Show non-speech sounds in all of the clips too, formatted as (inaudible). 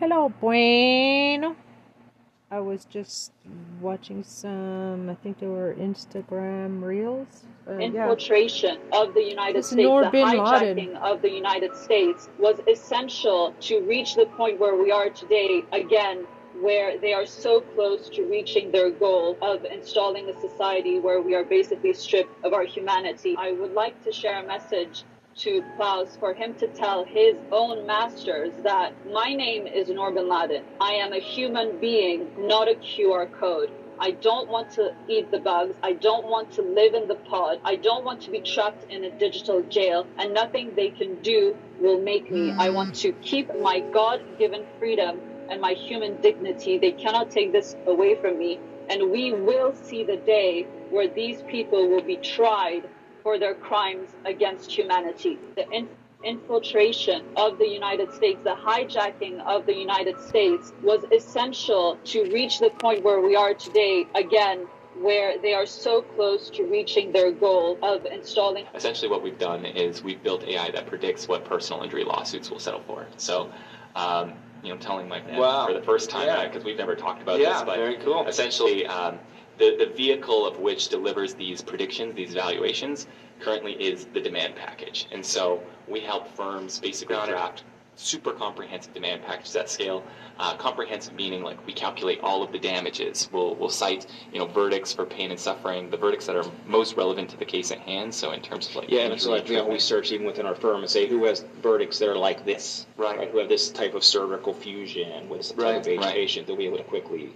Hello, bueno. I was just watching some, I think they were Instagram reels. Uh, yeah. infiltration of the United This States, the hijacking of the United States was essential to reach the point where we are today, again, where they are so close to reaching their goal of installing a society where we are basically stripped of our humanity. I would like to share a message to Klaus for him to tell his own masters that my name is Noor bin Laden. I am a human being, not a QR code. I don't want to eat the bugs. I don't want to live in the pod. I don't want to be trapped in a digital jail, and nothing they can do will make me. I mm. want to keep my God given freedom and my human dignity. They cannot take this away from me. And we will see the day where these people will be tried for their crimes against humanity. The in- infiltration of the United States, the hijacking of the United States was essential to reach the point where we are today, again, where they are so close to reaching their goal of installing essentially what we've done is we've built AI that predicts what personal injury lawsuits will settle for. So, um, you know, telling my Wow. for the first time Yeah. because we've never talked about Yeah, this, but very cool. essentially um, the the vehicle of which delivers these predictions, these valuations, currently is the demand package, and so we help firms basically draft super comprehensive demand packages at scale. Uh, comprehensive meaning like we calculate all of the damages. We'll we'll cite you know verdicts for pain and suffering, the verdicts that are most relevant to the case at hand. So in terms of like Yeah, and so like, you know, we search even within our firm and say who has verdicts that are like this, Right. Who have this type of cervical fusion with this type Right, of age right. patient, they'll be able to quickly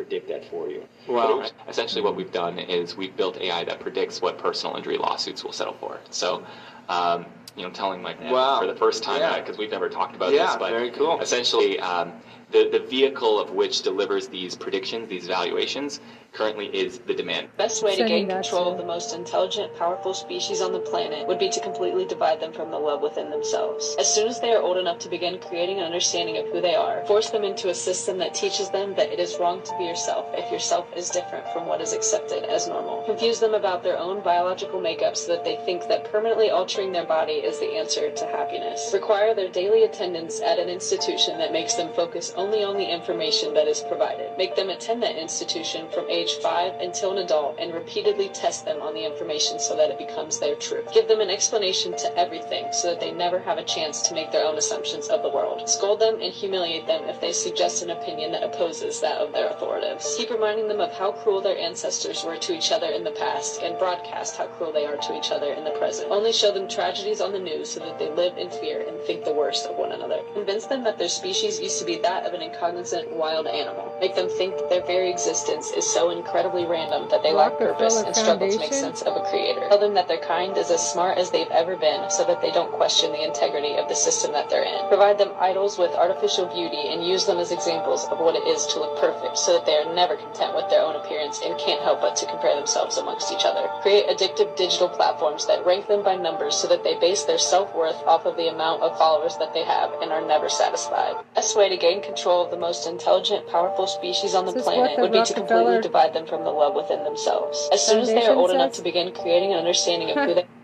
predict that for you. Well, essentially, what we've done is we've built AI that predicts what personal injury lawsuits will settle for. So, um, you know, telling my dad Wow. for the first time Yeah. because we've never talked about Yeah, this, but very cool. essentially, um, the the vehicle of which delivers these predictions, these valuations, currently is the demand. Best way to gain control of the most intelligent, powerful species on the planet would be to completely divide them from the love within themselves. As soon as they are old enough to begin creating an understanding of who they are, force them into a system that teaches them that it is wrong to be yourself if yourself is different from what is accepted as normal. Confuse them about their own biological makeup so that they think that permanently altering their body is the answer to happiness. Require their daily attendance at an institution that makes them focus only on the information that is provided. Make them attend that institution from age 5 until an adult and repeatedly test them on the information so that it becomes their truth. Give them an explanation to everything so that they never have a chance to make their own assumptions of the world. Scold them and humiliate them if they suggest an opinion that opposes that of their authorities. Keep reminding them of how cruel their ancestors were to each other in the past and broadcast how cruel they are to each other in the present. Only show them tragedies on the news so that they live in fear and think the worst of one another. Convince them that their species used to be that of an incognizant wild animal. Make them think that their very existence is so incredibly random that they lack purpose and struggle to make sense of a creator. Tell them that their kind is as smart as they've ever been so that they don't question the integrity of the system that they're in. Provide them idols with artificial beauty and use them as examples of what it is to look perfect so that they are never content with their own appearance and can't help but to compare themselves amongst each other. Create addictive digital platforms that rank them by numbers so that they base their self-worth off of the amount of followers that they have and are never satisfied. Best way to gain control of the most intelligent, powerful species on the This planet the would be to completely divide them from the love within themselves. As soon as they are old enough to begin creating an understanding of who they (laughs)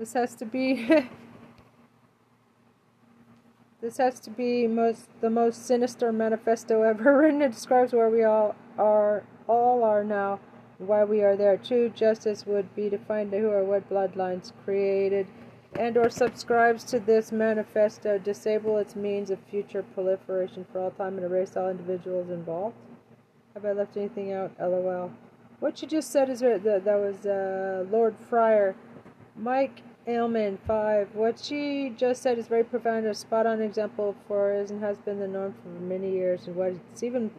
This has to be. (laughs) this has to be most the most sinister manifesto ever (laughs) written. It describes where we all are, all are now, why we are there. True justice would be to find who or what bloodlines created, and or subscribes to this manifesto, disable its means of future proliferation for all time, and erase all individuals involved. Have I left anything out? LOL. What you just said is. That, that was uh, Lord Fryer. Mike Ailman, 5. What she just said is very profound, a spot on example for is and has been the norm for many years. And what's even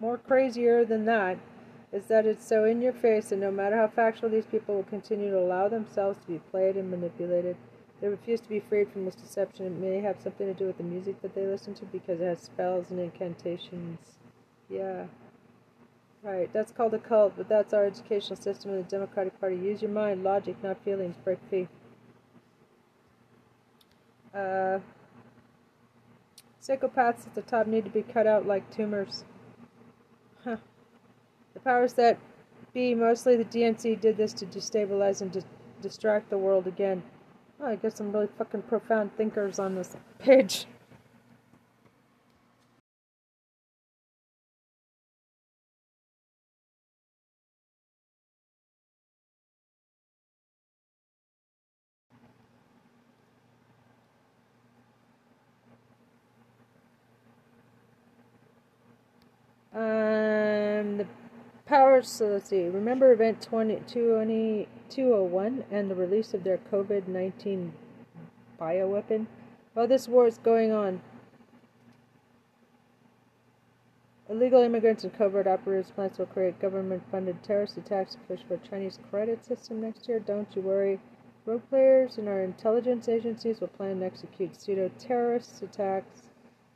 more crazier than that is that it's so in your face, and no matter how factual these people will continue to allow themselves to be played and manipulated, they refuse to be freed from this deception. It may have something to do with the music that they listen to because it has spells and incantations. Yeah. Right, that's called a cult, but that's our educational system in the Democratic Party. Use your mind, logic, not feelings. Break free. Uh, psychopaths at the top need to be cut out like tumors. Huh. Powers that be, mostly the DNC, did this to destabilize and di- distract the world again. Oh, I got some really fucking profound thinkers on this page. Wars. So let's see. Remember Event 20, 20 201 and the release of their COVID 19 bioweapon? While this war is going on, illegal immigrants and covert operatives plans will create government funded terrorist attacks to push for a Chinese credit system next year. Don't you worry. Rogue players and our intelligence agencies will plan and execute pseudo terrorist attacks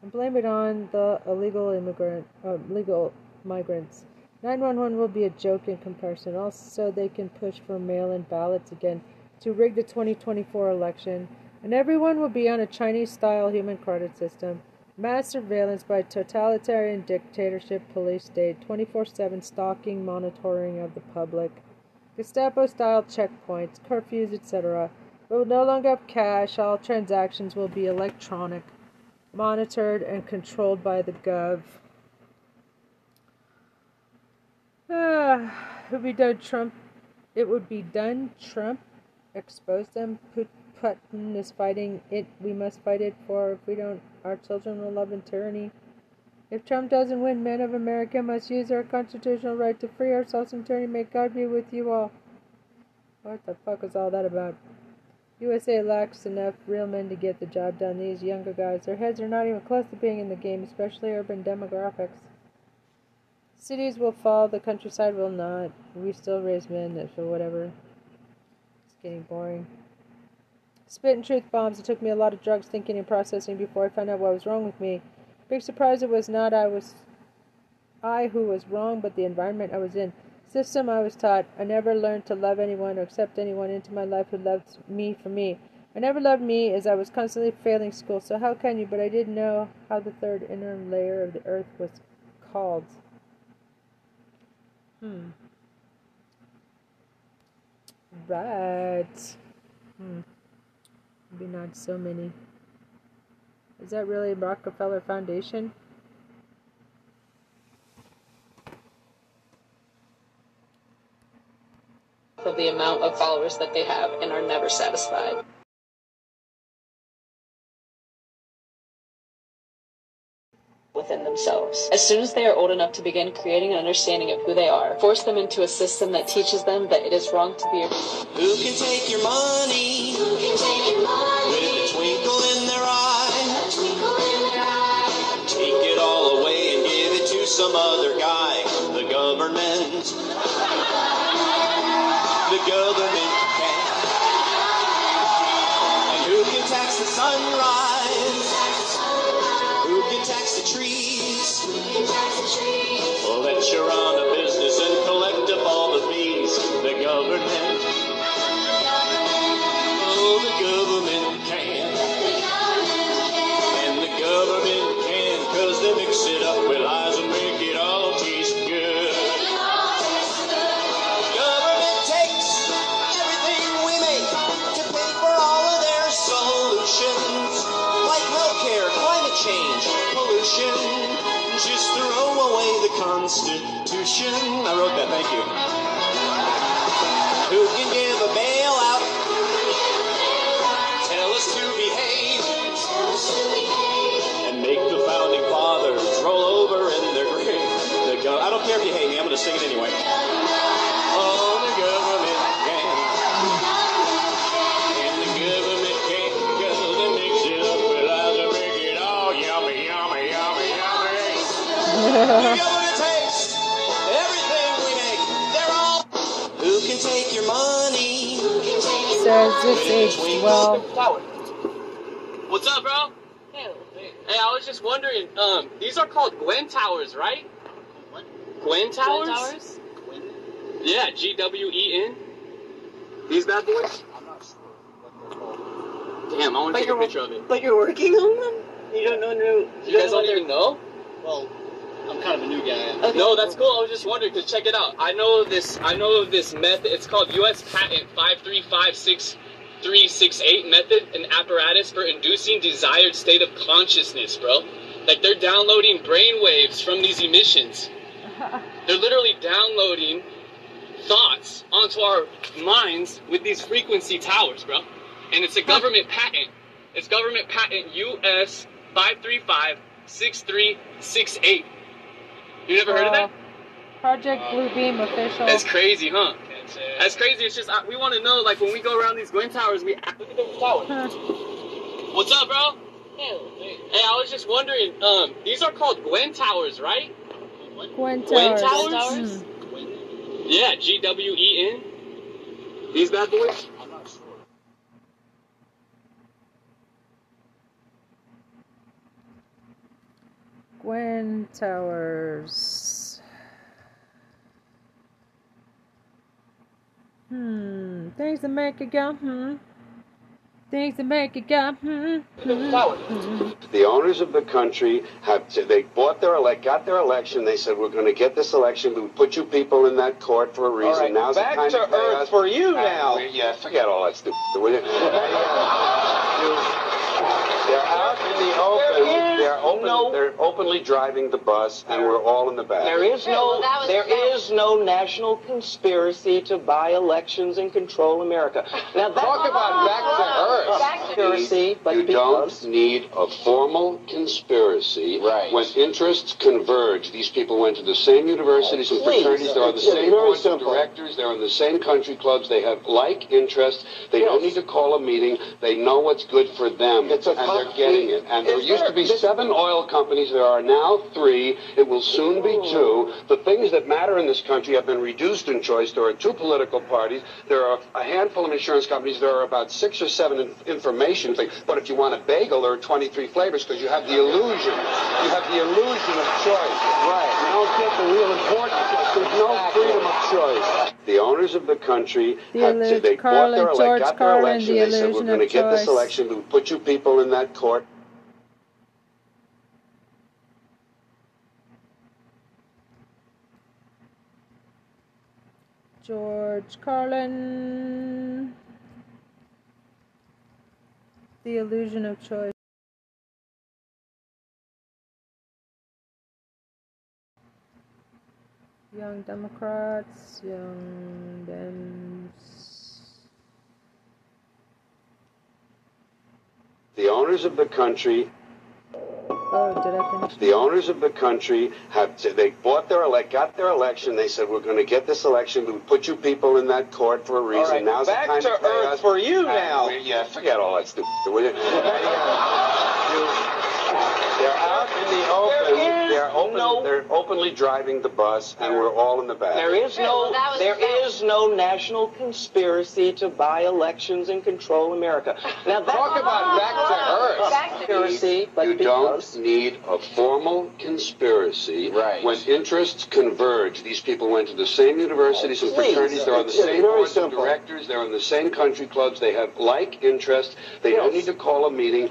and blame it on the illegal immigrant, uh, legal migrants. 911 will be a joke in comparison. Also, they can push for mail in ballots again to rig the 2024 election, and everyone will be on a Chinese style human credit system. Mass surveillance by totalitarian dictatorship police state, 24 7 stalking, monitoring of the public. Gestapo style checkpoints, curfews, etc. We will no longer have cash. All transactions will be electronic, monitored, and controlled by the Gov. Ah, it would be done Trump. It would be done Trump. Expose them. Put, Putin is fighting it. We must fight it for. If we don't, our children will love in tyranny. If Trump doesn't win, men of America must use our constitutional right to free ourselves from tyranny. May God be with you all. What the fuck was all that about? USA lacks enough real men to get the job done. These younger guys, their heads are not even close to being in the game, especially urban demographics. Cities will fall, the countryside will not. We still raise men that for whatever. It's getting boring. Spit and truth bombs. It took me a lot of drugs thinking and processing before I found out what was wrong with me. Big surprise it was not I was I who was wrong, but the environment I was in. System I was taught. I never learned to love anyone or accept anyone into my life who loved me for me. I never loved me as I was constantly failing school, so how can you? But I didn't know how the third inner layer of the earth was called. Hmm. But, Hmm. Maybe not so many. Is that really Rockefeller Foundation? Of the amount of followers that they have and are never satisfied. Themselves. As soon as they are old enough to begin creating an understanding of who they are, force them into a system that teaches them that it is wrong to be a Who can take your money? Who can take your money? With a twinkle in their eye. A twinkle in their eye. Take it all away and give it to some other guy. The government. The government can. And who can tax the sunrise? Who can tax the trees? Well, let you run Constitution. I wrote that, thank you. Take your money? Says this aged well. What's up, bro? Hey, I was just wondering, um, these are called Gwen Towers, right? What? Gwen Towers? Twin Towers? Yeah, G W E N. These bad boys? I'm not sure what they're called. Damn, I want to take a picture of it. But you're working on them? You don't know new. You guys don't even know? Well, I'm kind of a new guy. Okay. No, that's cool. I was just wondering, cause check it out. I know this. I know of this method. It's called U.S. Patent five three five six three six eight method, an apparatus for inducing desired state of consciousness, bro. Like they're downloading brain waves from these emissions. (laughs) They're literally downloading thoughts onto our minds with these frequency towers, bro. And it's a government patent. It's government patent US five three five six three six eight. You never heard of that? Project Blue Beam official. That's crazy, huh? That's crazy. It's just uh, we want to know, like when we go around these Gwen towers, we look at those towers. What's up, bro? Hey, I was just wondering. Um, these are called Gwen towers, right? Gwen Towers. Gwen Towers. Towers? Hmm. Yeah, G W E N. These bad boys. I'm not sure. Gwen Towers. Hmm. Things that make it go. Hmm. Things that make it go. Hmm. hmm. The owners of the country have they bought their elect got their election. They said we're going to get this election. We put you people in that court for a reason. All right, Now's back the time to pay earth us. for you Uh, now. we- yeah, forget all that stupid. (laughs) They're out in the open. There is They're open. no- They're openly driving the bus, and we're all in the back. There is Right, well, no that was- there that is no national conspiracy to buy elections and control America. Now that, Talk about oh, oh, back to earth. Back conspiracy, but you because don't need a formal conspiracy Right. when interests converge. These people went to the same universities and fraternities. They're on the It's same very boards of directors. They're in the same country clubs. They have like interests. They don't need to call a meeting. They know what's good for them, It's a and they're getting it. And there Is used there- to be seven oil companies. There are now three. It will soon be two. The things that matter in this country have been reduced in choice. There are two political parties. There are a handful of insurance companies. There are about six or seven information things. But if you want a bagel, there are 23 flavors because you have the illusion. You have the illusion of choice. Right. You don't get the real important choice. There's no freedom of choice. The owners of the country The have illu- they Carlin- bought their George got their Carlin, election. the They said we're going to get this election. We put you people in that court. George Carlin. The illusion of choice. Young Democrats, Young Dems. The owners of the country Oh, did I finish? The owners of the country have they bought their elect, got their election. They said we're going to get this election. We put you people in that court for a reason. All right, Now's back the time to pay earth us. for you And now. we- yeah, forget all that stupid. Will (laughs) you? They're out in the open. There is they're open. no- They're openly driving the bus, and we're all in the back. there is no well, that was- there that- is no national conspiracy to buy elections and control America. Now that, Talk about back to earth. Back to conspiracy, but you because don't need a formal conspiracy Right. when interests converge. These people went to the same universities and fraternities. They're on the It's same very boards of directors. They're in the same country clubs. They have like interests. They don't need to call a meeting.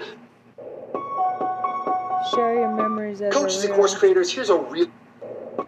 Share your memories as Coaches and course creators, here's a real. Look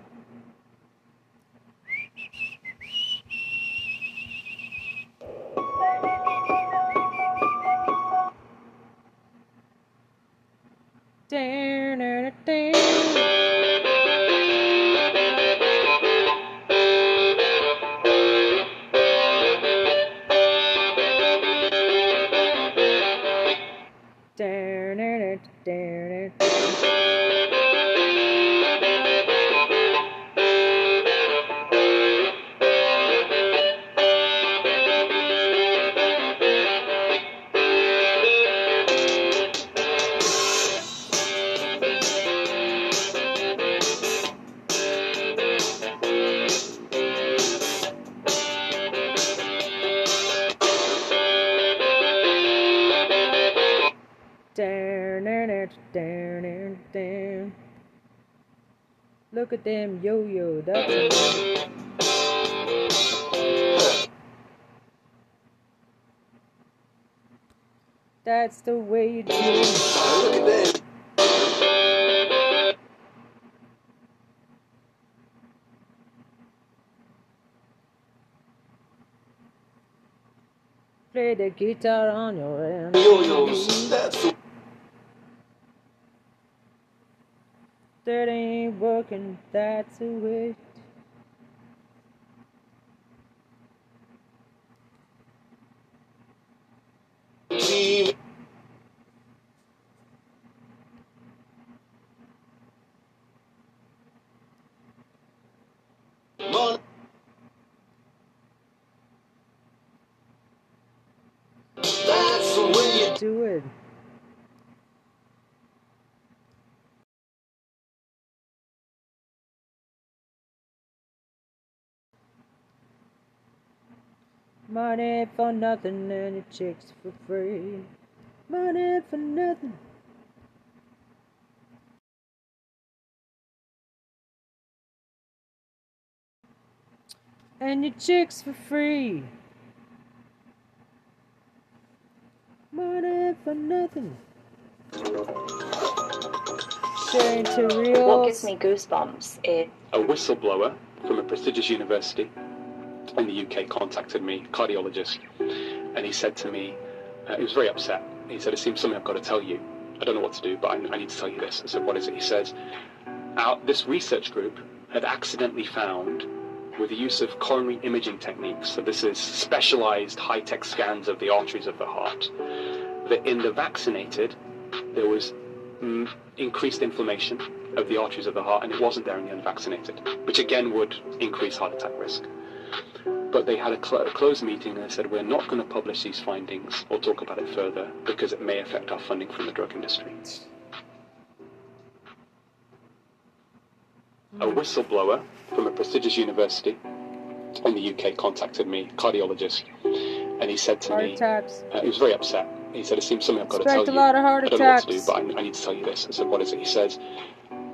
guitar on your end. That ain't working. That's the way. Money for nothing and your chicks for free. Money for nothing. And your chicks for free. Money for nothing. Sharing to real. What gives me goosebumps is A whistleblower from a prestigious university in the UK contacted me, cardiologist, and he said to me, uh, he was very upset. He said, It seems something I've got to tell you. I don't know what to do, but I, I need to tell you this. I said, What is it? He says, Our, This research group had accidentally found, with the use of coronary imaging techniques, so this is specialized high tech scans of the arteries of the heart, that in the vaccinated, there was mm, increased inflammation of the arteries of the heart, and it wasn't there in the unvaccinated, which again would increase heart attack risk. But they had a, cl- a closed meeting and they said, We're not going to publish these findings or talk about it further because it may affect our funding from the drug industry. A whistleblower from a prestigious university in the UK contacted me, cardiologist, and he said to Heart me, attacks. uh, he was very upset. He said, It seems something I've got to tell a you. lot of heart I don't know what to do, but I, I need to tell you this. I said, What is it? He says,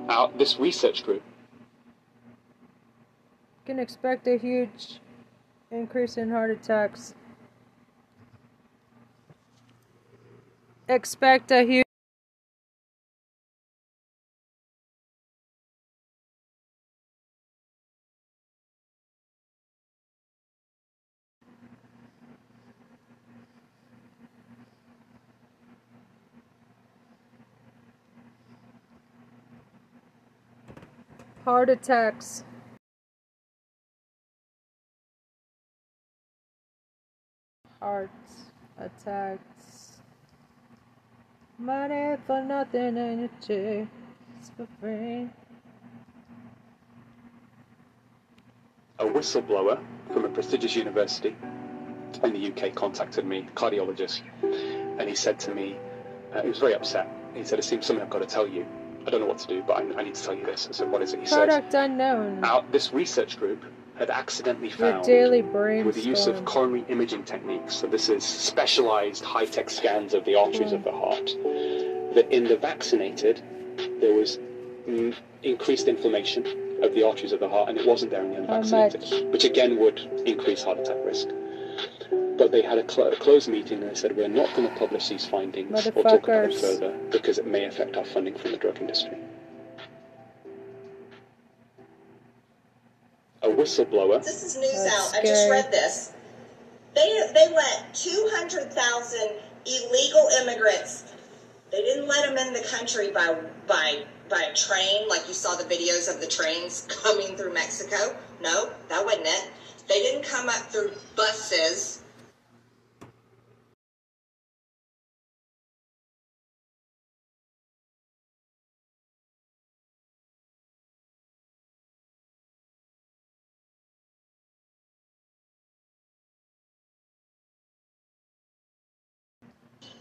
Our, This research group can expect a huge increase in heart attacks. Expect a huge heart attacks. Heart attacks. Money for nothing and your chicks for free. a whistleblower from a prestigious university in the UK contacted me, cardiologist, and he said to me, uh, he was very upset. He said, It seems something I've got to tell you. I don't know what to do, but I, I need to tell you this. I said, What is it? He said, Product unknown. Our, This research group had accidentally found, with the use of coronary imaging techniques, so this is specialized high tech scans of the arteries of the heart, that in the vaccinated, there was increased inflammation of the arteries of the heart, and it wasn't there in the unvaccinated, which again would increase heart attack risk. But they had a, cl- a closed meeting and they said, We're not going to publish these findings or talk about it further because it may affect our funding from the drug industry. A whistleblower. This is news That's out. I just read this. They they let 200,000 illegal immigrants. They didn't let them in the country by by by a train, like you saw the videos of the trains (laughs) coming through Mexico. No, that wasn't it. They didn't come up through buses.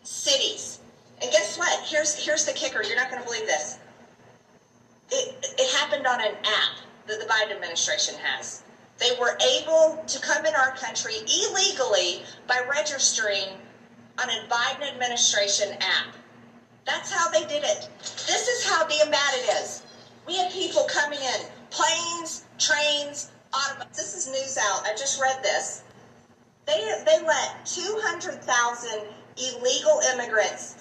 Cities. And guess what? Here's here's the kicker. You're not going to believe this. It it happened on an app that the Biden administration has. They were able to come in our country illegally by registering on a Biden administration app. That's how they did it. This is how damn bad it is. We had people coming in, planes, trains, automobiles. This is news out. I just read this. They they let 200,000 illegal immigrants.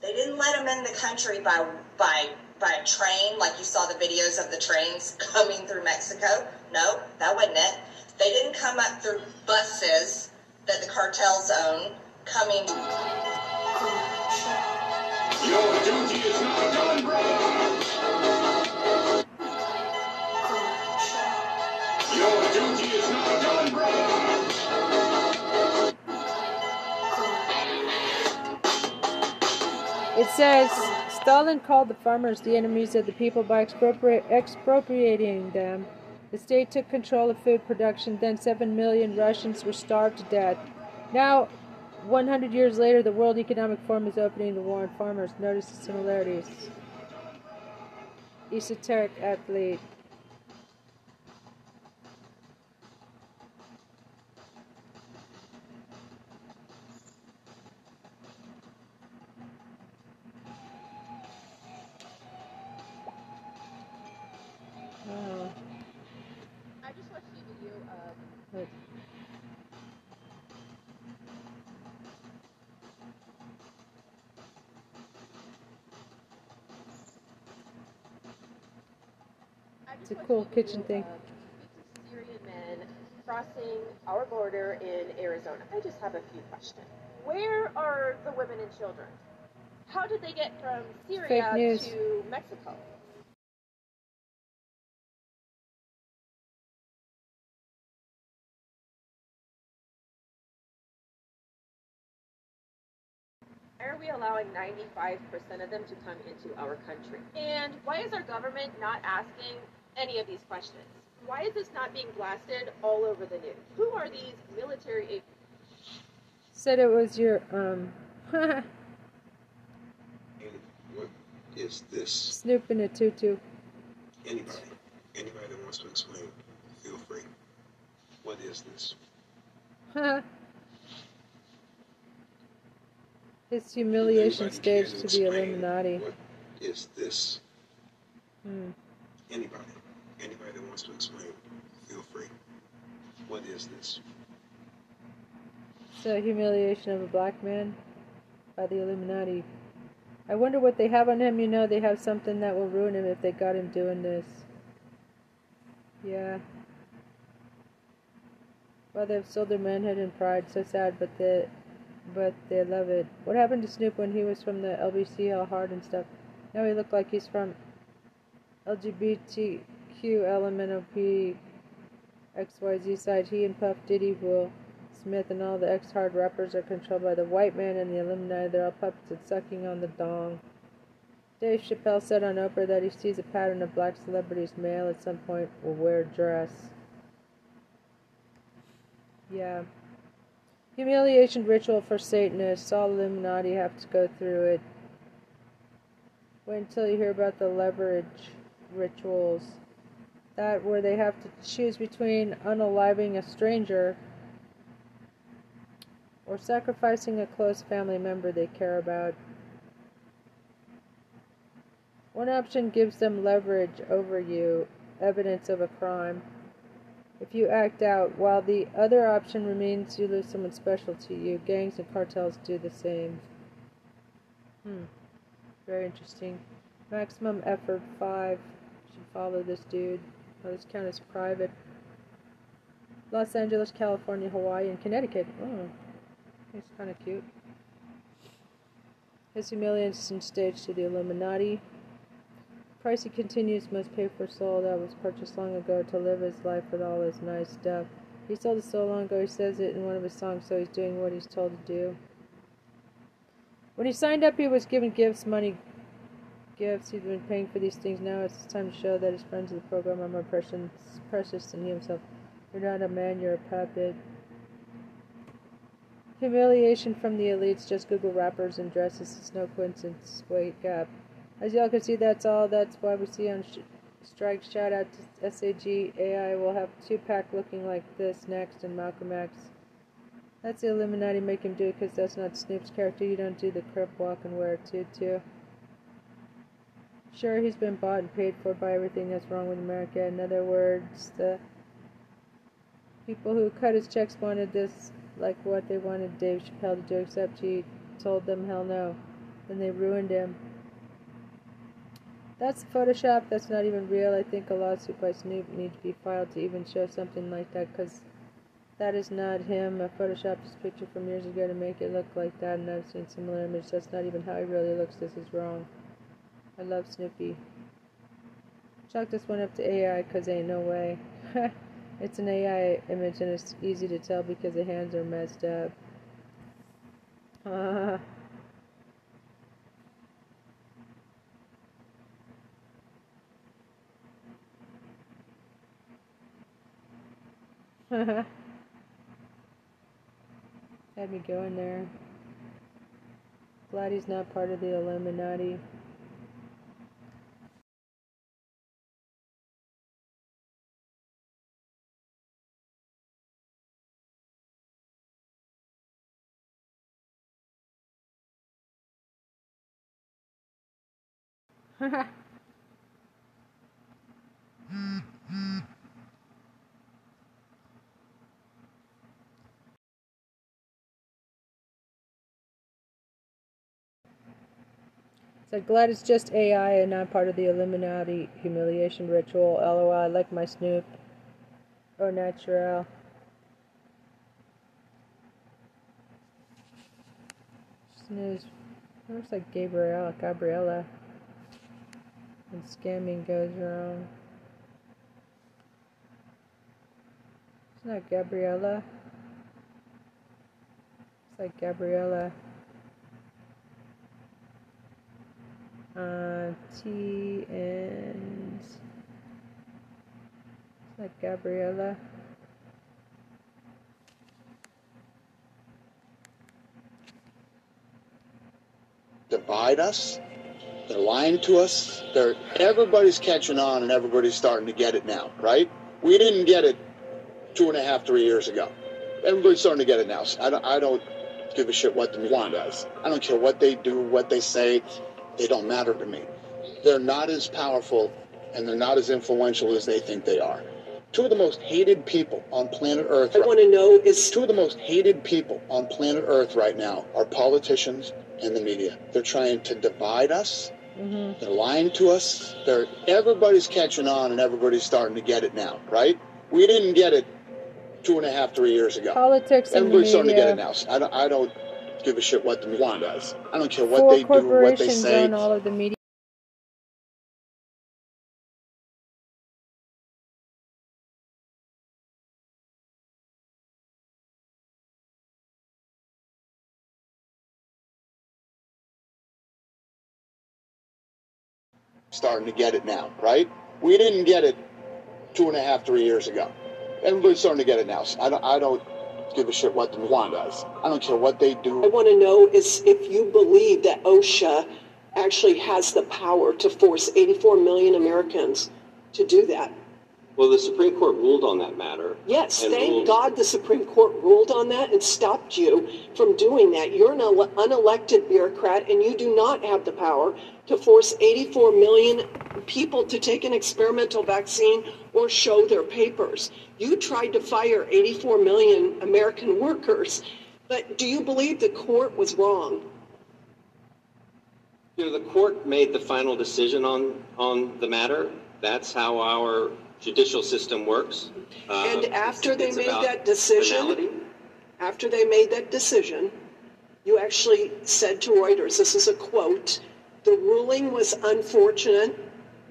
They didn't let them in the country by by by train, like you saw the videos of the trains (laughs) coming through Mexico. No, that wasn't it. They didn't come up through buses that the cartels own coming. Your duty is not done, brother. It says Stalin called the farmers the enemies of the people by expropri- expropriating them. The state took control of food production, then 7 million Russians were starved to death. Now, 100 years later, the World Economic Forum is opening the war on farmers. Notice the similarities. Esoteric athlete. But It's a cool kitchen thing. Uh, Syrian men crossing our border in Arizona. I just have a few questions. Where are the women and children? How did they get from Syria to Mexico? Allowing 95% of them to come into our country? And why is our government not asking any of these questions? Why is this not being blasted all over the news? Who are these military agents? said it was your um What is this? Snoop in a tutu. Anybody, anybody that wants to explain, feel free. What is this? (laughs) His humiliation Anybody stage to the Illuminati. What is this? Hmm. Anybody, anybody that wants to explain, feel free. What is this? It's a humiliation of a black man by the Illuminati. I wonder what they have on him. You know, they have something that will ruin him if they got him doing this. Yeah. Well, they've sold their manhood and pride. So sad, but they, but they love it. What happened to Snoop when he was from the LBC all hard and stuff? Now he looked like he's from LGBTQ LMNOP XYZ side. He and Puff Diddy Will Smith and all the ex hard rappers are controlled by the white man and the Illuminati. They're all puppets and sucking on the dong. Dave Chappelle said on Oprah that he sees a pattern of black celebrities, male at some point, will wear a dress. Yeah. Humiliation ritual for Satanists. All Illuminati have to go through it. Wait until you hear about the leverage rituals. That where they have to choose between unaliving a stranger or sacrificing a close family member they care about. One option gives them leverage over you, evidence of a crime. If you act out, while the other option remains you lose someone special to you. Gangs and cartels do the same. Hmm. Very interesting. Maximum effort five. Should follow this dude. Oh, this count as private. Los Angeles, California, Hawaii, and Connecticut. Oh, it's kind of cute. His humiliation stage to the Illuminati. Pricey continues must pay for soul that was purchased long ago to live his life with all his nice stuff. He sold it so long ago he says it in one of his songs, so he's doing what he's told to do. When he signed up, he was given gifts, money, gifts. He's been paying for these things. Now it's time to show that his friends of the program are more precious, precious than he himself. You're not a man, you're a puppet. Humiliation from the elites. Just Google rappers and dresses. It's no coincidence. Wait, gap. As y'all can see, that's all. That's why we see on sh- strike. Shout out to SAG AI. We'll have Tupac looking like this next, and Malcolm X. That's the Illuminati make him do it because that's not Snoop's character. You don't do the crip walk and wear a tutu. Sure, he's been bought and paid for by everything that's wrong with America. In other words, the people who cut his checks wanted this like what they wanted Dave Chappelle to do, except he told them hell no. Then they ruined him. That's Photoshop. That's not even real. I think a lawsuit by Snoop need to be filed to even show something like that because that is not him. I photoshopped his picture from years ago to make it look like that, and I've seen similar images. That's not even how he really looks. This is wrong. I love Snoopy. Chalk this one up to AI because ain't no way. (laughs) it's an AI image and it's easy to tell because the hands are messed up. Uh, (laughs) (laughs) Had me going there. Glad he's not part of the Illuminati. (laughs) So glad it's just AI and not part of the Illuminati humiliation ritual. LOL, I like my Snoop. Or natural. Snooze. Looks like Gabriella. Gabriella. When scamming goes wrong. It's not Gabriella. It's like Gabriella. Uh, T and like Gabriella. divide us. They're lying to us. They're everybody's catching on and everybody's starting to get it now, right? We didn't get it two and a half, three years ago. Everybody's starting to get it now. So I don't, I don't give a shit what the Milan does. I don't care what they do, what they say. They don't matter to me. They're not as powerful and they're not as influential as they think they are. Two of the most hated people on planet Earth. I want to know is two of the most hated people on planet Earth right now are politicians and the media. They're trying to divide us. Mm-hmm. They're lying to us. They're everybody's catching on and everybody's starting to get it now, right? We didn't get it two and a half, three years ago. Politics and the Everybody's starting to get it now. So I don't, I don't give a shit what the Milan does. I don't care what Four they do, what they say. own all of the media. starting to get it now, right? We didn't get it two and a half, three years ago. Everybody's starting to get it now. So I don't, I don't give a shit what the Milan does. I don't care what they do. I want to know is if you believe that OSHA actually has the power to force 84 million Americans to do that. Well, the Supreme Court ruled on that matter. Yes, thank ruled- God the Supreme Court ruled on that and stopped you from doing that. You're an unelected bureaucrat and you do not have the power to force 84 million people to take an experimental vaccine or show their papers. You tried to fire 84 million American workers, but do you believe the court was wrong? You know, the court made the final decision on, on the matter. That's how our judicial system works. Uh, And after it's- they it's made that decision, finality. after they made that decision, you actually said to Reuters, this is a quote, the ruling was unfortunate,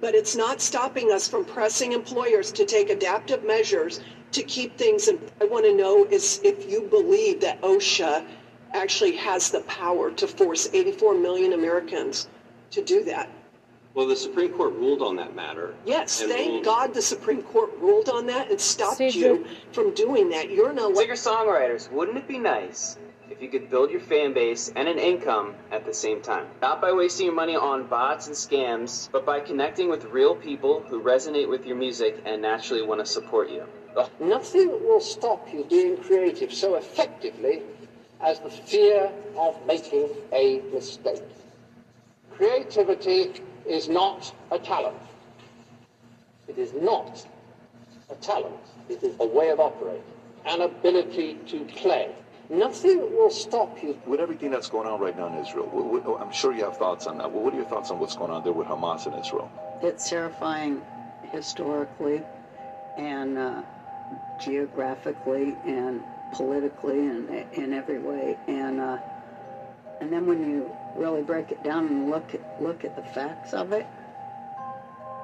but it's not stopping us from pressing employers to take adaptive measures to keep things in. I want to know is if you believe that OSHA actually has the power to force 84 million Americans to do that. Well, the Supreme Court ruled on that matter. Yes, thank ruled- God the Supreme Court ruled on that and stopped Cedric. you from doing that. You're an elect- Singer songwriters, wouldn't it be nice if you could build your fan base and an income at the same time? Not by wasting your money on bots and scams, but by connecting with real people who resonate with your music and naturally want to support you. Nothing will stop you being creative so effectively as the fear of making a mistake. Creativity is not a talent. It is not a talent. It is a way of operating, an ability to play. Nothing will stop you. With everything that's going on right now in Israel, what, what, I'm sure you have thoughts on that. What are your thoughts on what's going on there with Hamas and Israel? It's terrifying historically and uh, geographically and politically and in every way. And uh, and then when you really break it down and look at look at the facts of it,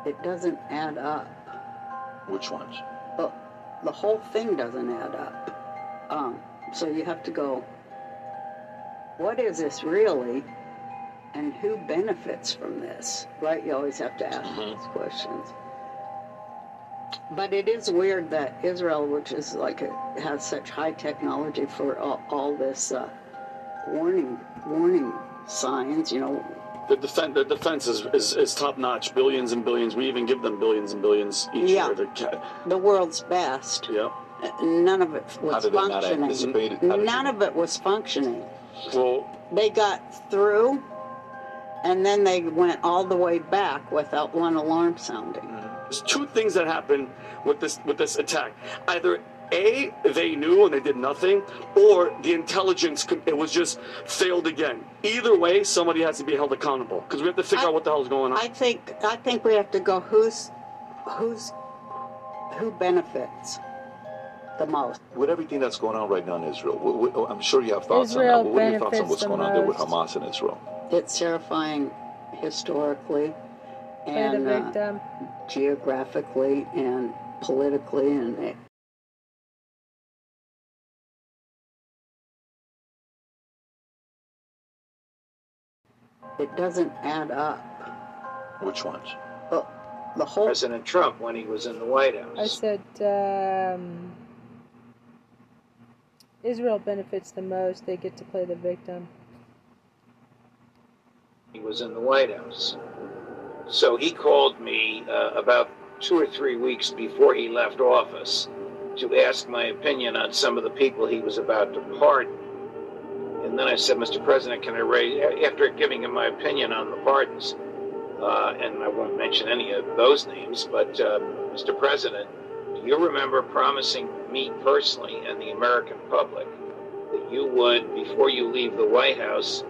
it doesn't add up. Which ones? Well, the whole thing doesn't add up. Um, so you have to go. What is this really? And who benefits from this? Right? You always have to ask these questions. But it is weird that Israel, which is like a, has such high technology for all, all this uh, warning warning signs, you know, The defense, the defense is, is, is top notch, billions and billions. We even give them billions and billions each Yeah. year. to the world's best. Yeah. None of it was How did they not functioning. anticipate it? How did None of it was functioning. Well, They got through, and then they went all the way back without one alarm sounding. Mm-hmm. There's two things that happen with this with this attack. Either A, they knew and they did nothing, or the intelligence, it was just failed again. Either way, somebody has to be held accountable because we have to figure out what the hell is going on. I think I think we have to go who's who's who benefits the most. With everything that's going on right now in Israel, wh- wh- I'm sure you have thoughts Israel on that. What are your thoughts on what's the going on there with. Hamas and Israel? It's terrifying historically and uh, geographically and politically and it doesn't add up. Which ones? The, the whole President Trump when he was in the White House. I said um, Israel benefits the most. They get to play the victim. He was in the White House. So he called me uh, about two or three weeks before he left office to ask my opinion on some of the people he was about to pardon. And then I said, Mr. President, can I raise, after giving him my opinion on the pardons, uh, and I won't mention any of those names, but uh, Mr. President, do you remember promising me personally and the American public that you would, before you leave the White House,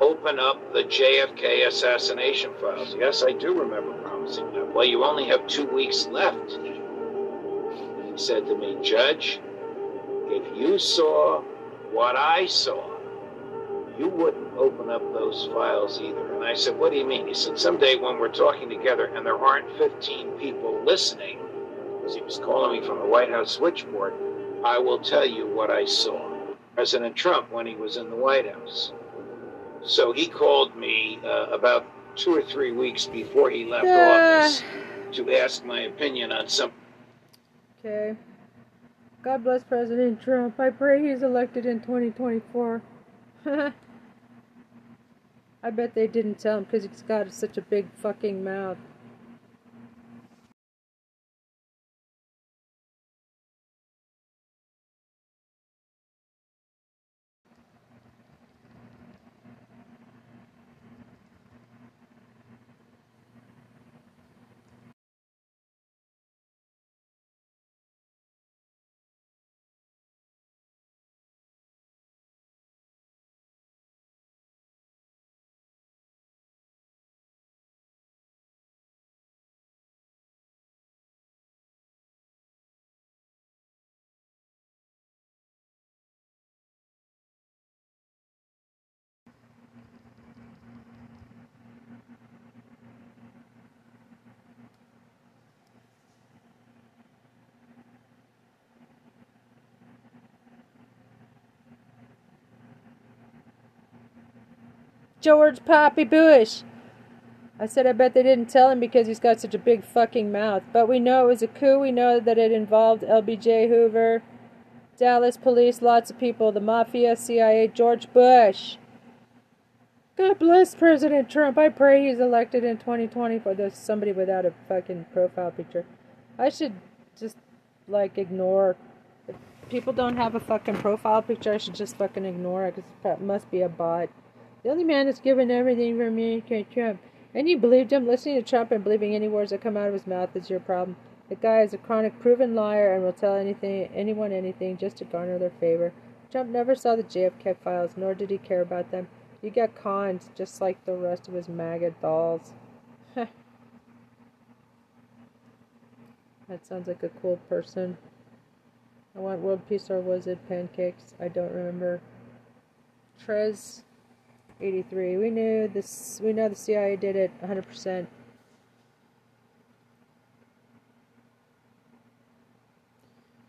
open up the JFK assassination files? Yes, I do remember promising that. Well, you only have two weeks left. He said to me, Judge, if you saw what I saw, you wouldn't open up those files either. And I said, What do you mean? He said, Someday when we're talking together and there aren't 15 people listening, because he was calling me from the White House switchboard, I will tell you what I saw. President Trump when he was in the White House. So he called me uh, about two or three weeks before he left Ah. office to ask my opinion on some. Okay. God bless President Trump. I pray he's elected in 2024. (laughs) I bet they didn't tell him because he's got such a big fucking mouth. George Poppy Bush. I said I bet they didn't tell him because he's got such a big fucking mouth. But we know it was a coup. We know that it involved LBJ Hoover, Dallas police, lots of people, the mafia, CIA, George Bush. God bless President Trump. I pray he's elected in 2020 for there's somebody without a fucking profile picture. I should just like ignore. If people don't have a fucking profile picture, I should just fucking ignore it because it must be a bot. The only man that's given everything for me Trump. And you believed him? Listening to Trump and believing any words that come out of his mouth is your problem. The guy is a chronic proven liar and will tell anything anyone anything just to garner their favor. Trump never saw the JFK files, nor did he care about them. You got conned just like the rest of his maggot dolls. (laughs) that sounds like a cool person. I want world peace or was it pancakes? I don't remember. Trez 83. We knew this we know the CIA did it 100%.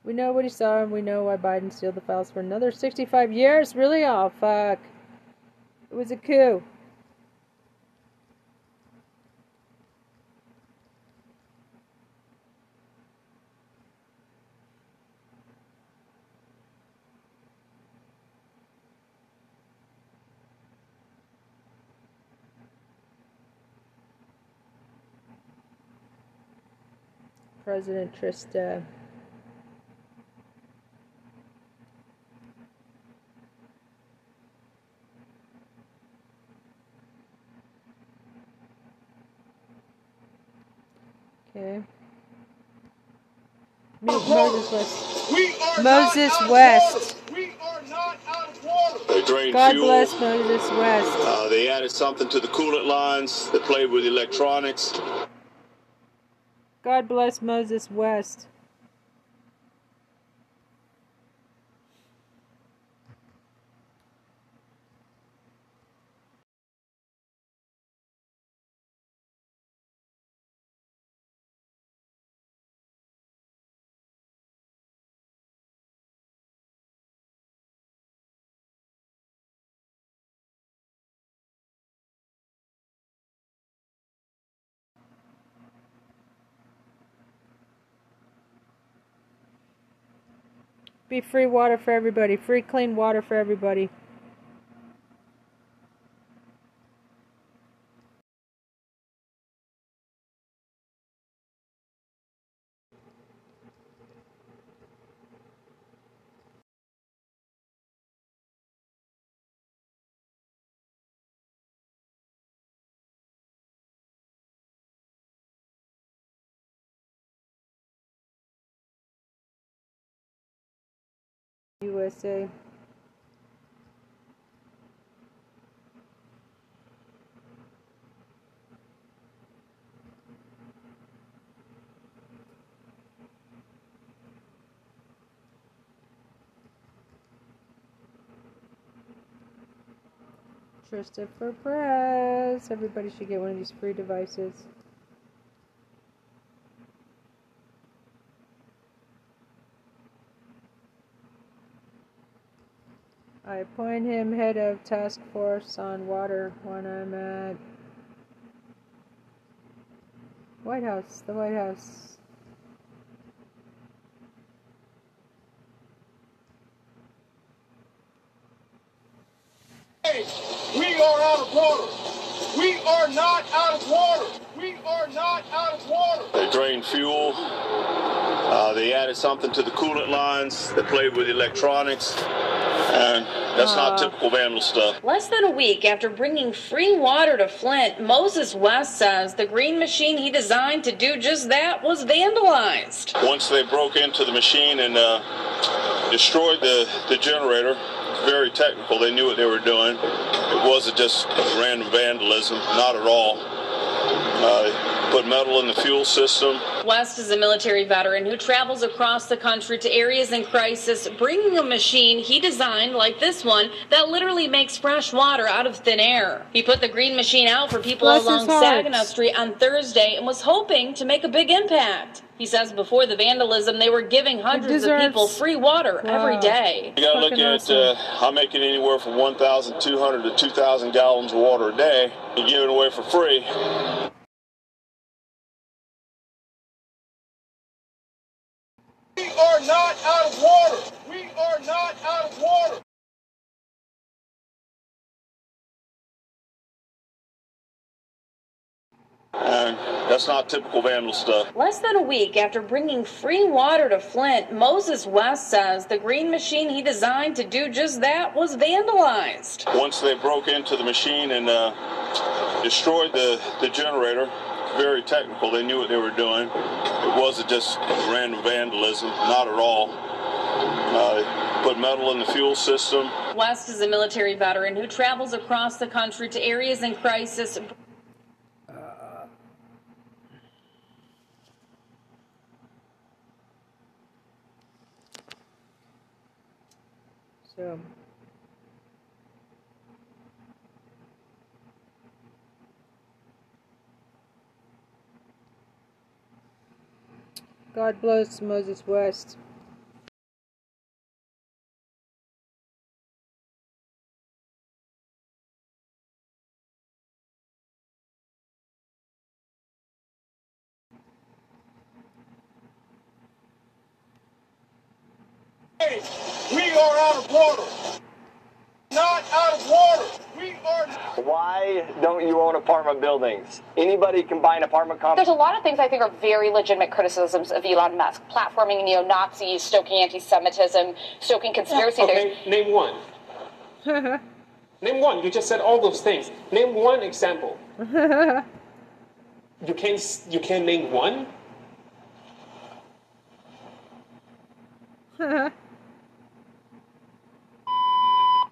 We know what he saw and we know why Biden sealed the files for another 65 years. Really? Oh fuck. It was a coup. President Trista. Okay. Meet Moses West. We Moses West. We are not out of water. They God fuel. bless Moses West. Uh, they added something to the coolant lines. They played with electronics. God bless Moses West. Be free water for everybody. Free clean water for everybody. USA. Christopher Press. Everybody should get one of these free devices. I appoint him head of task force on water when I'm at White House, the White House. Hey, we are out of water. We are not out of water. We are not out of water. They drained fuel. Uh, they added something to the coolant lines. They played with electronics. And that's not typical vandal stuff. Less than a week after bringing free water to Flint, Moses West says the green machine he designed to do just that was vandalized. Once they broke into the machine and uh, destroyed the, the generator, very technical. They knew what they were doing. It wasn't just random vandalism, not at all. Uh, put metal in the fuel system. West is a military veteran who travels across the country to areas in crisis, bringing a machine he designed, like this one, that literally makes fresh water out of thin air. He put the green machine out for people Bless along. Saginaw Street on Thursday and was hoping to make a big impact. He says before the vandalism, they were giving hundreds of people free water every Wow. day. You gotta look at, awesome. uh, I'm making anywhere from 1,200 to 2,000 gallons of water a day. You give it away for free. We are not out of water. We are not out of water. And that's not typical vandal stuff. Less than a week after bringing free water to Flint, Moses West says the green machine he designed to do just that was vandalized. Once they broke into the machine and uh, destroyed the, the generator, very technical. They knew what they were doing. It wasn't just random vandalism, not at all. Uh, put metal in the fuel system. West is a military veteran who travels across the country to areas in crisis. So God bless Moses West. We are out of water. Not out of water. We are. Why don't you own apartment buildings? Anybody can buy an apartment complex. There's a lot of things I think are very legitimate criticisms of Elon Musk. Platforming neo Nazis, stoking anti Semitism, stoking conspiracy Okay, name one. (laughs) name one. You just said all those things. Name one example. (laughs) You can't. You can't name one. (laughs)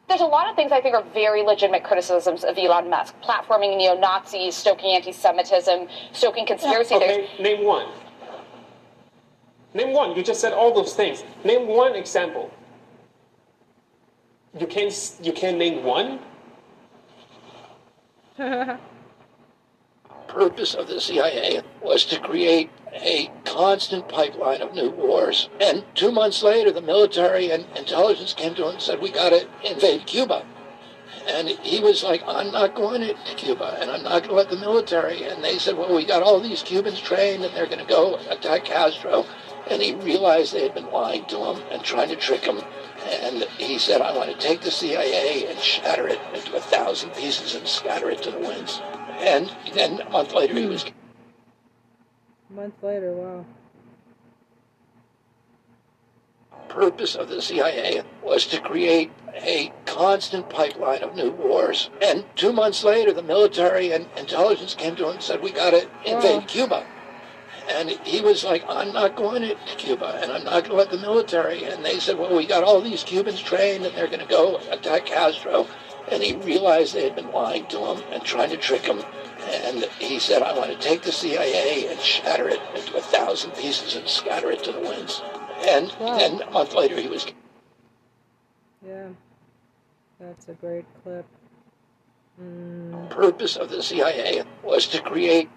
There's a lot of things I think are very legitimate criticisms of Elon Musk. Platforming neo Nazis, stoking anti Semitism, stoking conspiracy Okay, name one. Name one. You just said all those things. Name one example. You can s- you can name one. (laughs) purpose of the CIA was to create a constant pipeline of new wars. And two months later, the military and intelligence came to him and said, we got to invade Cuba. And he was like, I'm not going to Cuba, and I'm not going to let the military. And they said, well, we got all these Cubans trained, and they're going to go attack Castro. And he realized they had been lying to him and trying to trick him. And he said, I want to take the CIA and shatter it into a thousand pieces and scatter it to the winds. And then a month later, he was A month later, wow. purpose of the CIA was to create a constant pipeline of new wars. And two months later, the military and intelligence came to him and said, we got to invade Wow. Cuba. And he was like, I'm not going to Cuba, and I'm not going to let the military. And they said, well, we got all these Cubans trained, and they're going to go attack Castro. And he realized they had been lying to him and trying to trick him. And he said, I want to take the CIA and shatter it into a thousand pieces and scatter it to the winds. And then a month later, he was Yeah. That's a great clip. Mm. purpose of the CIA was to create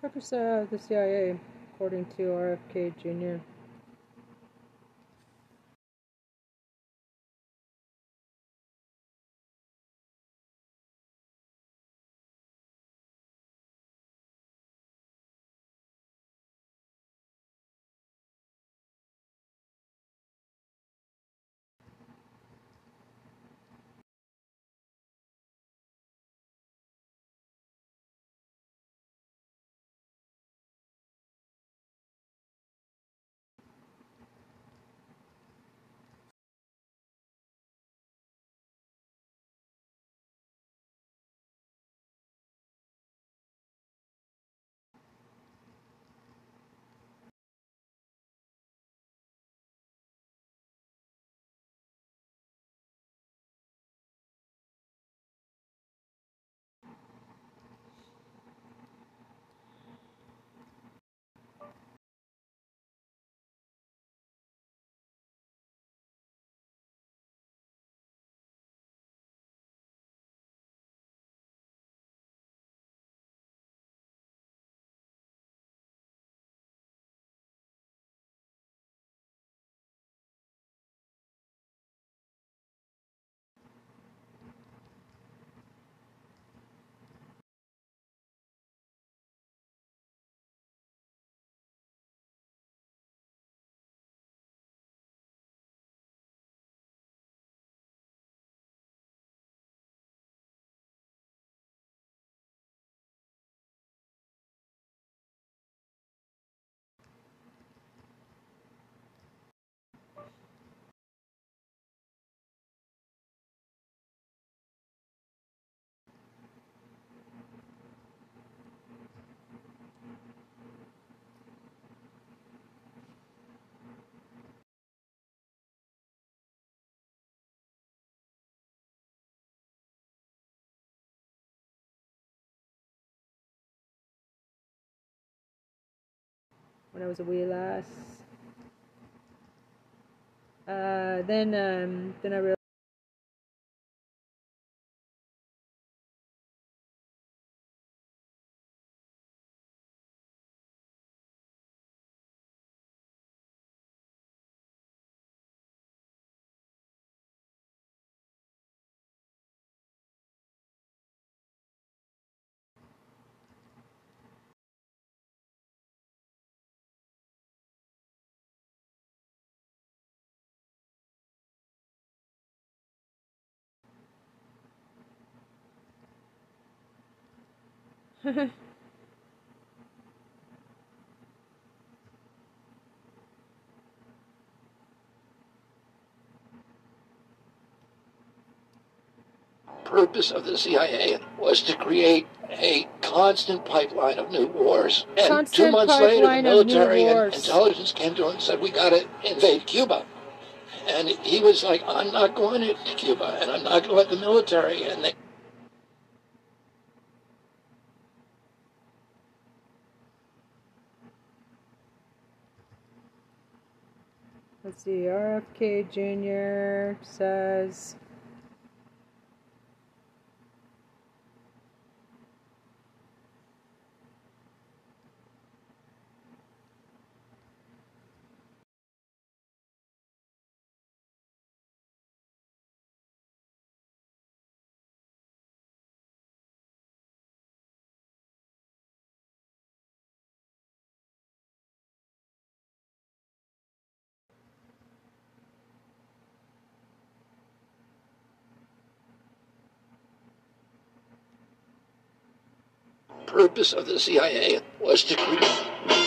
Purpose of the CIA, according to RFK Jr. when I was a wee lass. Uh, then um, then I realized. Purpose of the CIA was to create a constant pipeline of new wars. And two months later, the pipeline of new military and intelligence came to him and said, we got to invade Cuba. And he was like, I'm not going to Cuba, and I'm not going to let the military. And they, Let's see. RFK Jr. says. Purpose of the CIA was to create.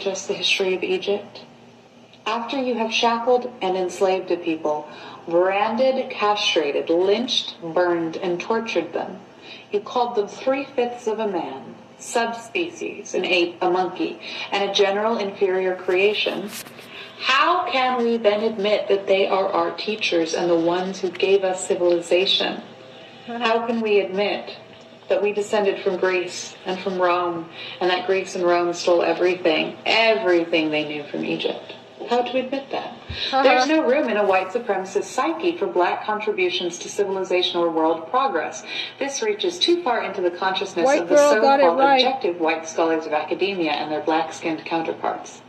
Teach us the history of Egypt? After you have shackled and enslaved a people, branded, castrated, lynched, burned, and tortured them, you called them three-fifths of a man, subspecies, an ape, a monkey, and a general inferior creation, how can we then admit that they are our teachers and the ones who gave us civilization? How can we admit that we descended from Greece and from Rome, and that Greece and Rome stole everything, everything they knew from Egypt? How to admit that? Uh-huh. There's no room in a white supremacist psyche for black contributions to civilization or world progress. This reaches too far into the consciousness White of the it so-called right. objective white scholars of academia and their black-skinned counterparts.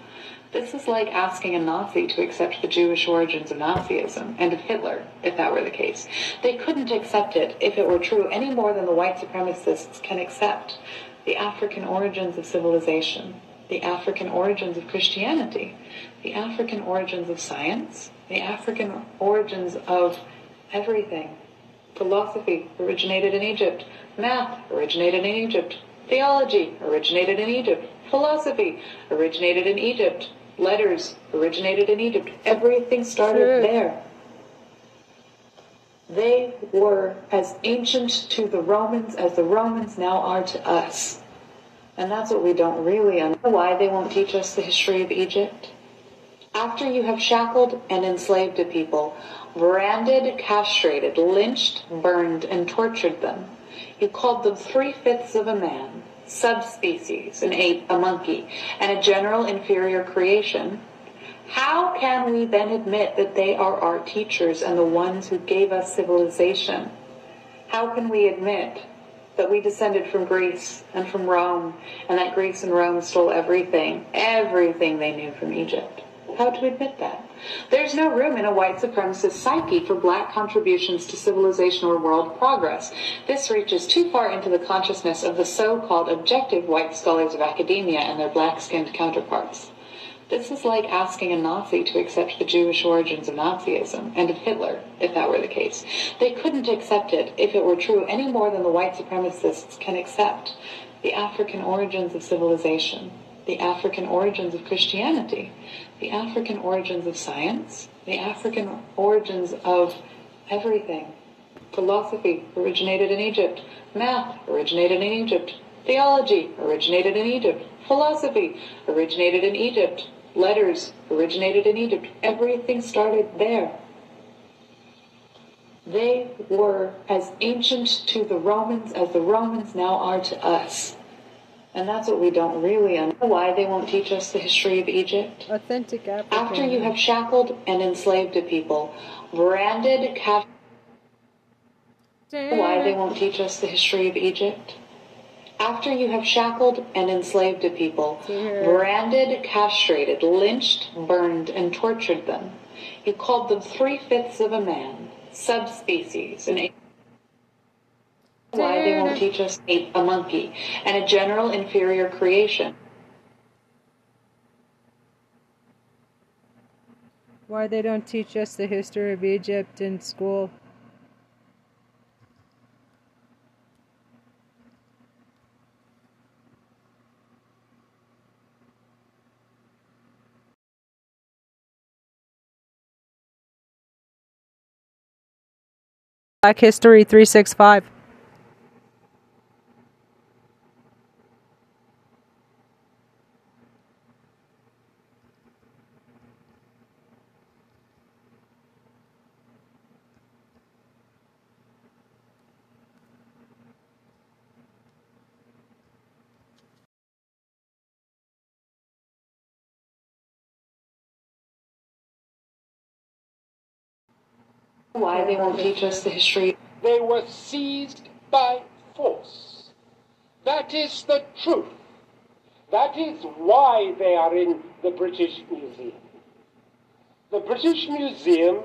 This is like asking a Nazi to accept the Jewish origins of Nazism and of Hitler, if that were the case. They couldn't accept it if it were true any more than the white supremacists can accept the African origins of civilization, the African origins of Christianity, the African origins of science, the African origins of everything. Philosophy originated in Egypt. Math originated in Egypt. Theology originated in Egypt. Philosophy originated in Egypt. Letters originated in Egypt. Everything started True. there. They were as ancient to the Romans as the Romans now are to us. And that's what we don't really understand. Why they won't teach us the history of Egypt? After you have shackled and enslaved a people, branded, castrated, lynched, burned, and tortured them, you called them three-fifths of a man, subspecies, an ape, a monkey, and a general inferior creation, how can we then admit that they are our teachers and the ones who gave us civilization? How can we admit that we descended from Greece and from Rome, and that Greece and Rome stole everything, everything they knew from Egypt? How to admit that? There's no room in a white supremacist psyche for black contributions to civilization or world progress. This reaches too far into the consciousness of the so-called objective white scholars of academia and their black-skinned counterparts. This is like asking a Nazi to accept the Jewish origins of Nazism and of Hitler, if that were the case. They couldn't accept it if it were true any more than the white supremacists can accept the African origins of civilization, the African origins of Christianity, the African origins of science, the African origins of everything. Philosophy originated in Egypt. Math originated in Egypt. Theology originated in Egypt. Philosophy originated in Egypt. letters originated in Egypt. Everything started there. They were as ancient to the Romans as the Romans now are to us. And that's what we don't really understand. Why they won't teach us the history of Egypt? Authentic African. After you have shackled and enslaved a people, branded, cap- why they won't teach us the history of Egypt? After you have shackled and enslaved a people, branded, castrated, lynched, burned, and tortured them, you called them three fifths of a man, subspecies, an ape. Why they won't teach us ape, a monkey, and a general inferior creation. Why they don't teach us the history of Egypt in school. Black History 365. Why they won't teach us the history. They were seized by force. That is the truth. That is why they are in the British Museum. The British Museum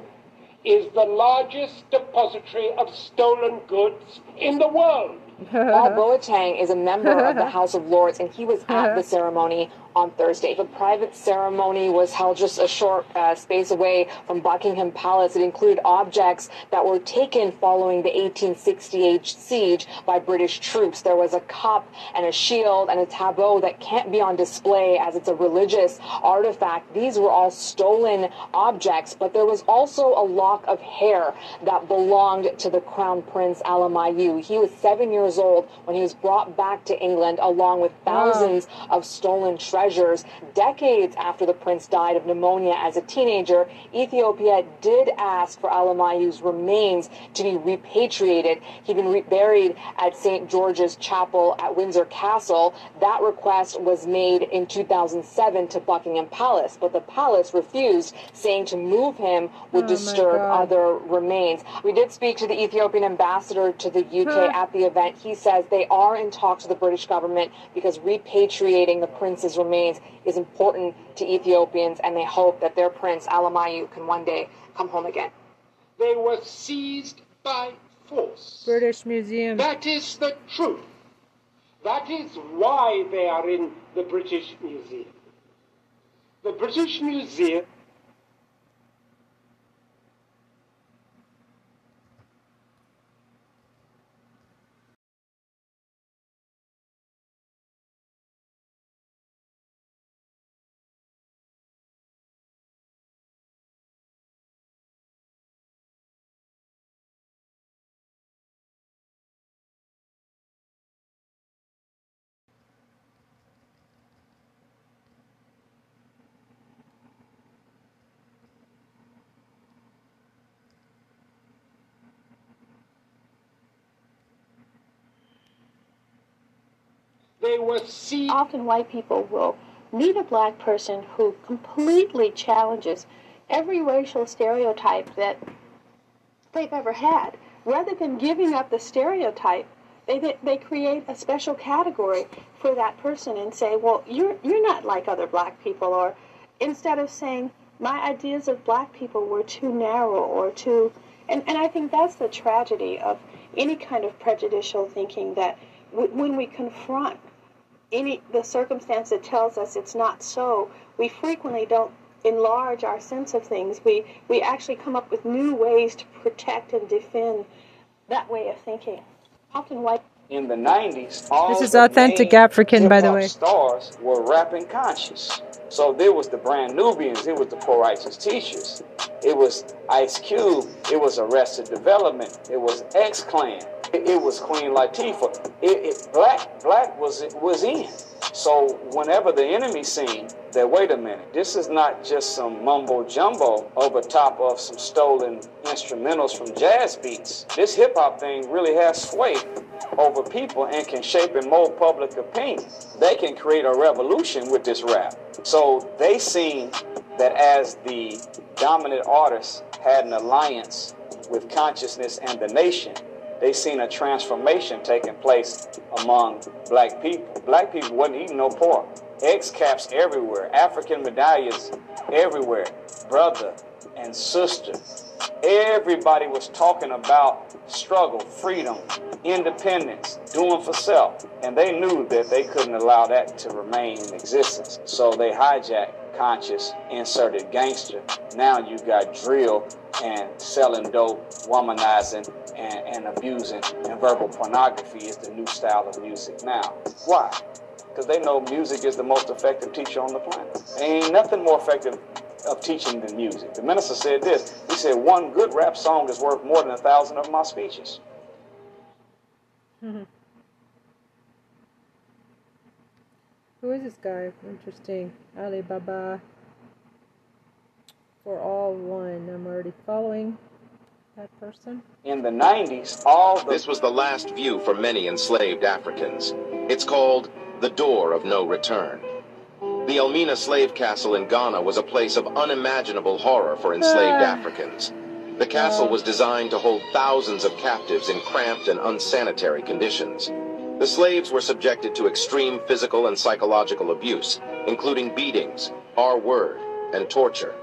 is the largest depository of stolen goods in the world. (laughs) Paul Boateng is a member of the House of Lords, and he was at the (laughs) ceremony on Thursday. The private ceremony was held just a short uh, space away from Buckingham Palace. It included objects that were taken following the 1868 siege by British troops. There was a cup and a shield and a tableau that can't be on display as it's a religious artifact. These were all stolen objects, but there was also a lock of hair that belonged to the Crown Prince Alamayu. He was seven years old when he was brought back to England along with thousands of stolen treasures. Decades after the prince died of pneumonia as a teenager, Ethiopia did ask for Alamayu's remains to be repatriated. He'd been re- buried at St. George's Chapel at Windsor Castle. That request was made in 2007 to Buckingham Palace, but the palace refused, saying to move him would Oh disturb other remains. We did speak to the Ethiopian ambassador to the UK at the event. He says they are in talks with the British government because repatriating the prince's remains is important to Ethiopians, and they hope that their prince Alamayu can one day come home again. They were seized by force. British Museum. That is the truth. That is why they are in the British Museum. The British Museum they were seized. Often white people will meet a black person who completely challenges every racial stereotype that they've ever had. Rather than giving up the stereotype, they, they, they create a special category for that person and say, well, you're, you're not like other black people. Or instead of saying, my ideas of black people were too narrow or too. And, and I think that's the tragedy of any kind of prejudicial thinking that w- when we confront any the circumstance that tells us it's not so, we frequently don't enlarge our sense of things. We we actually come up with new ways to protect and defend that way of thinking. Often white in the 90s, all This is the authentic African, by the way. Stars were rapping conscious. So there was the Brand Nubians, it was the Poor Righteous Teachers, it was Ice Cube, it was Arrested Development, it was X Clan, it, it was Queen Latifah. It, it, black, black was was in. So whenever the enemy seen that, wait a minute, this is not just some mumbo jumbo over top of some stolen instrumentals from jazz beats. This hip hop thing really has sway over people and can shape and mold public opinion. They can create a revolution with this rap. So they seen that as the dominant artist had an alliance with consciousness and the nation, they seen a transformation taking place among black people. Black people wasn't eating no pork. X caps everywhere, African medallions everywhere, brother and sister. Everybody was talking about struggle, freedom, independence, doing for self. And they knew that they couldn't allow that to remain in existence. So they hijacked conscious, inserted gangster. Now you got drill and selling dope, womanizing, and, and abusing, and verbal pornography is the new style of music now. Why? Because they know music is the most effective teacher on the planet. Ain't nothing more effective of teaching than music. The minister said this. He said, one good rap song is worth more than a thousand of my speeches. (laughs) Who is this guy? Interesting. Alibaba. For all one. I'm already following that person. In the 90s, all the This was the last view for many enslaved Africans. It's called the Door of No Return. The Elmina slave castle in Ghana was a place of unimaginable horror for enslaved ah. Africans. The castle ah. was designed to hold thousands of captives in cramped and unsanitary conditions. The slaves were subjected to extreme physical and psychological abuse, including beatings, R-word, and torture.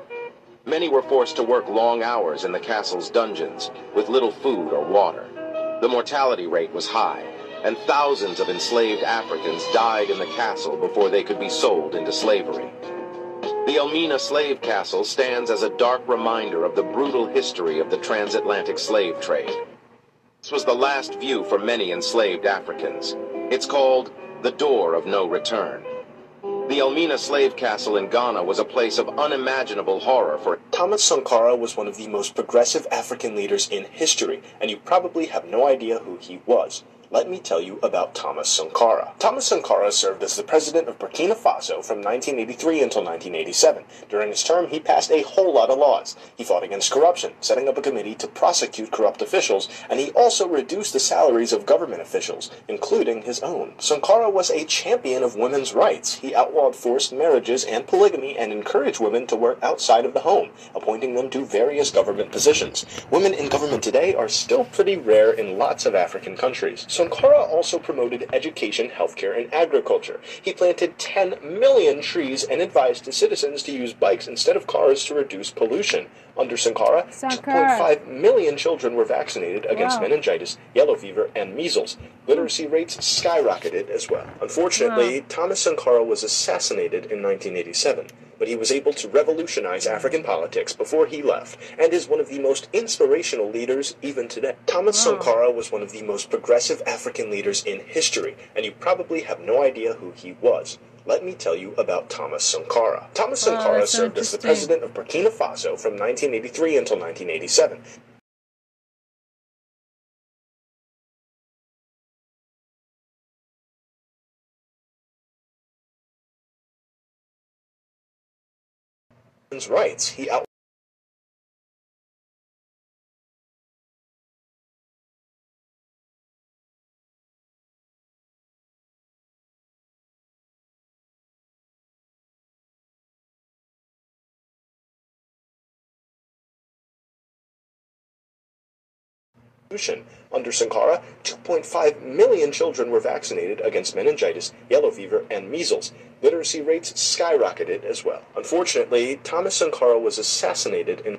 Many were forced to work long hours in the castle's dungeons with little food or water. The mortality rate was high, and thousands of enslaved Africans died in the castle before they could be sold into slavery. The Elmina slave castle stands as a dark reminder of the brutal history of the transatlantic slave trade. This was the last view for many enslaved Africans. It's called the Door of No Return. The Elmina slave castle in Ghana was a place of unimaginable horror for Thomas Sankara was one of the most progressive African leaders in history, and you probably have no idea who he was. Let me tell you about Thomas Sankara. Thomas Sankara served as the president of Burkina Faso from 1983 until 1987. During his term, he passed a whole lot of laws. He fought against corruption, setting up a committee to prosecute corrupt officials, and he also reduced the salaries of government officials, including his own. Sankara was a champion of women's rights. He outlawed forced marriages and polygamy and encouraged women to work outside of the home, appointing them to various government positions. Women in government today are still pretty rare in lots of African countries. Sankara also promoted education, healthcare, and agriculture. He planted 10 million trees and advised his citizens to use bikes instead of cars to reduce pollution. Under Sankara, Sankara. 2.5 million children were vaccinated against Wow. meningitis, yellow fever, and measles. Literacy rates skyrocketed as well. Unfortunately, Thomas Sankara was assassinated in 1987, but he was able to revolutionize African politics before he left and is one of the most inspirational leaders even today. Thomas Sankara was one of the most progressive African leaders in history, and you probably have no idea who he was. Let me tell you about Thomas Sankara. Thomas Oh, Sankara served as the president of Burkina Faso from 1983 until 1987. Women's rights. He out Under Sankara, 2.5 million children were vaccinated against meningitis, yellow fever, and measles. Literacy rates skyrocketed as well. Unfortunately, Thomas Sankara was assassinated in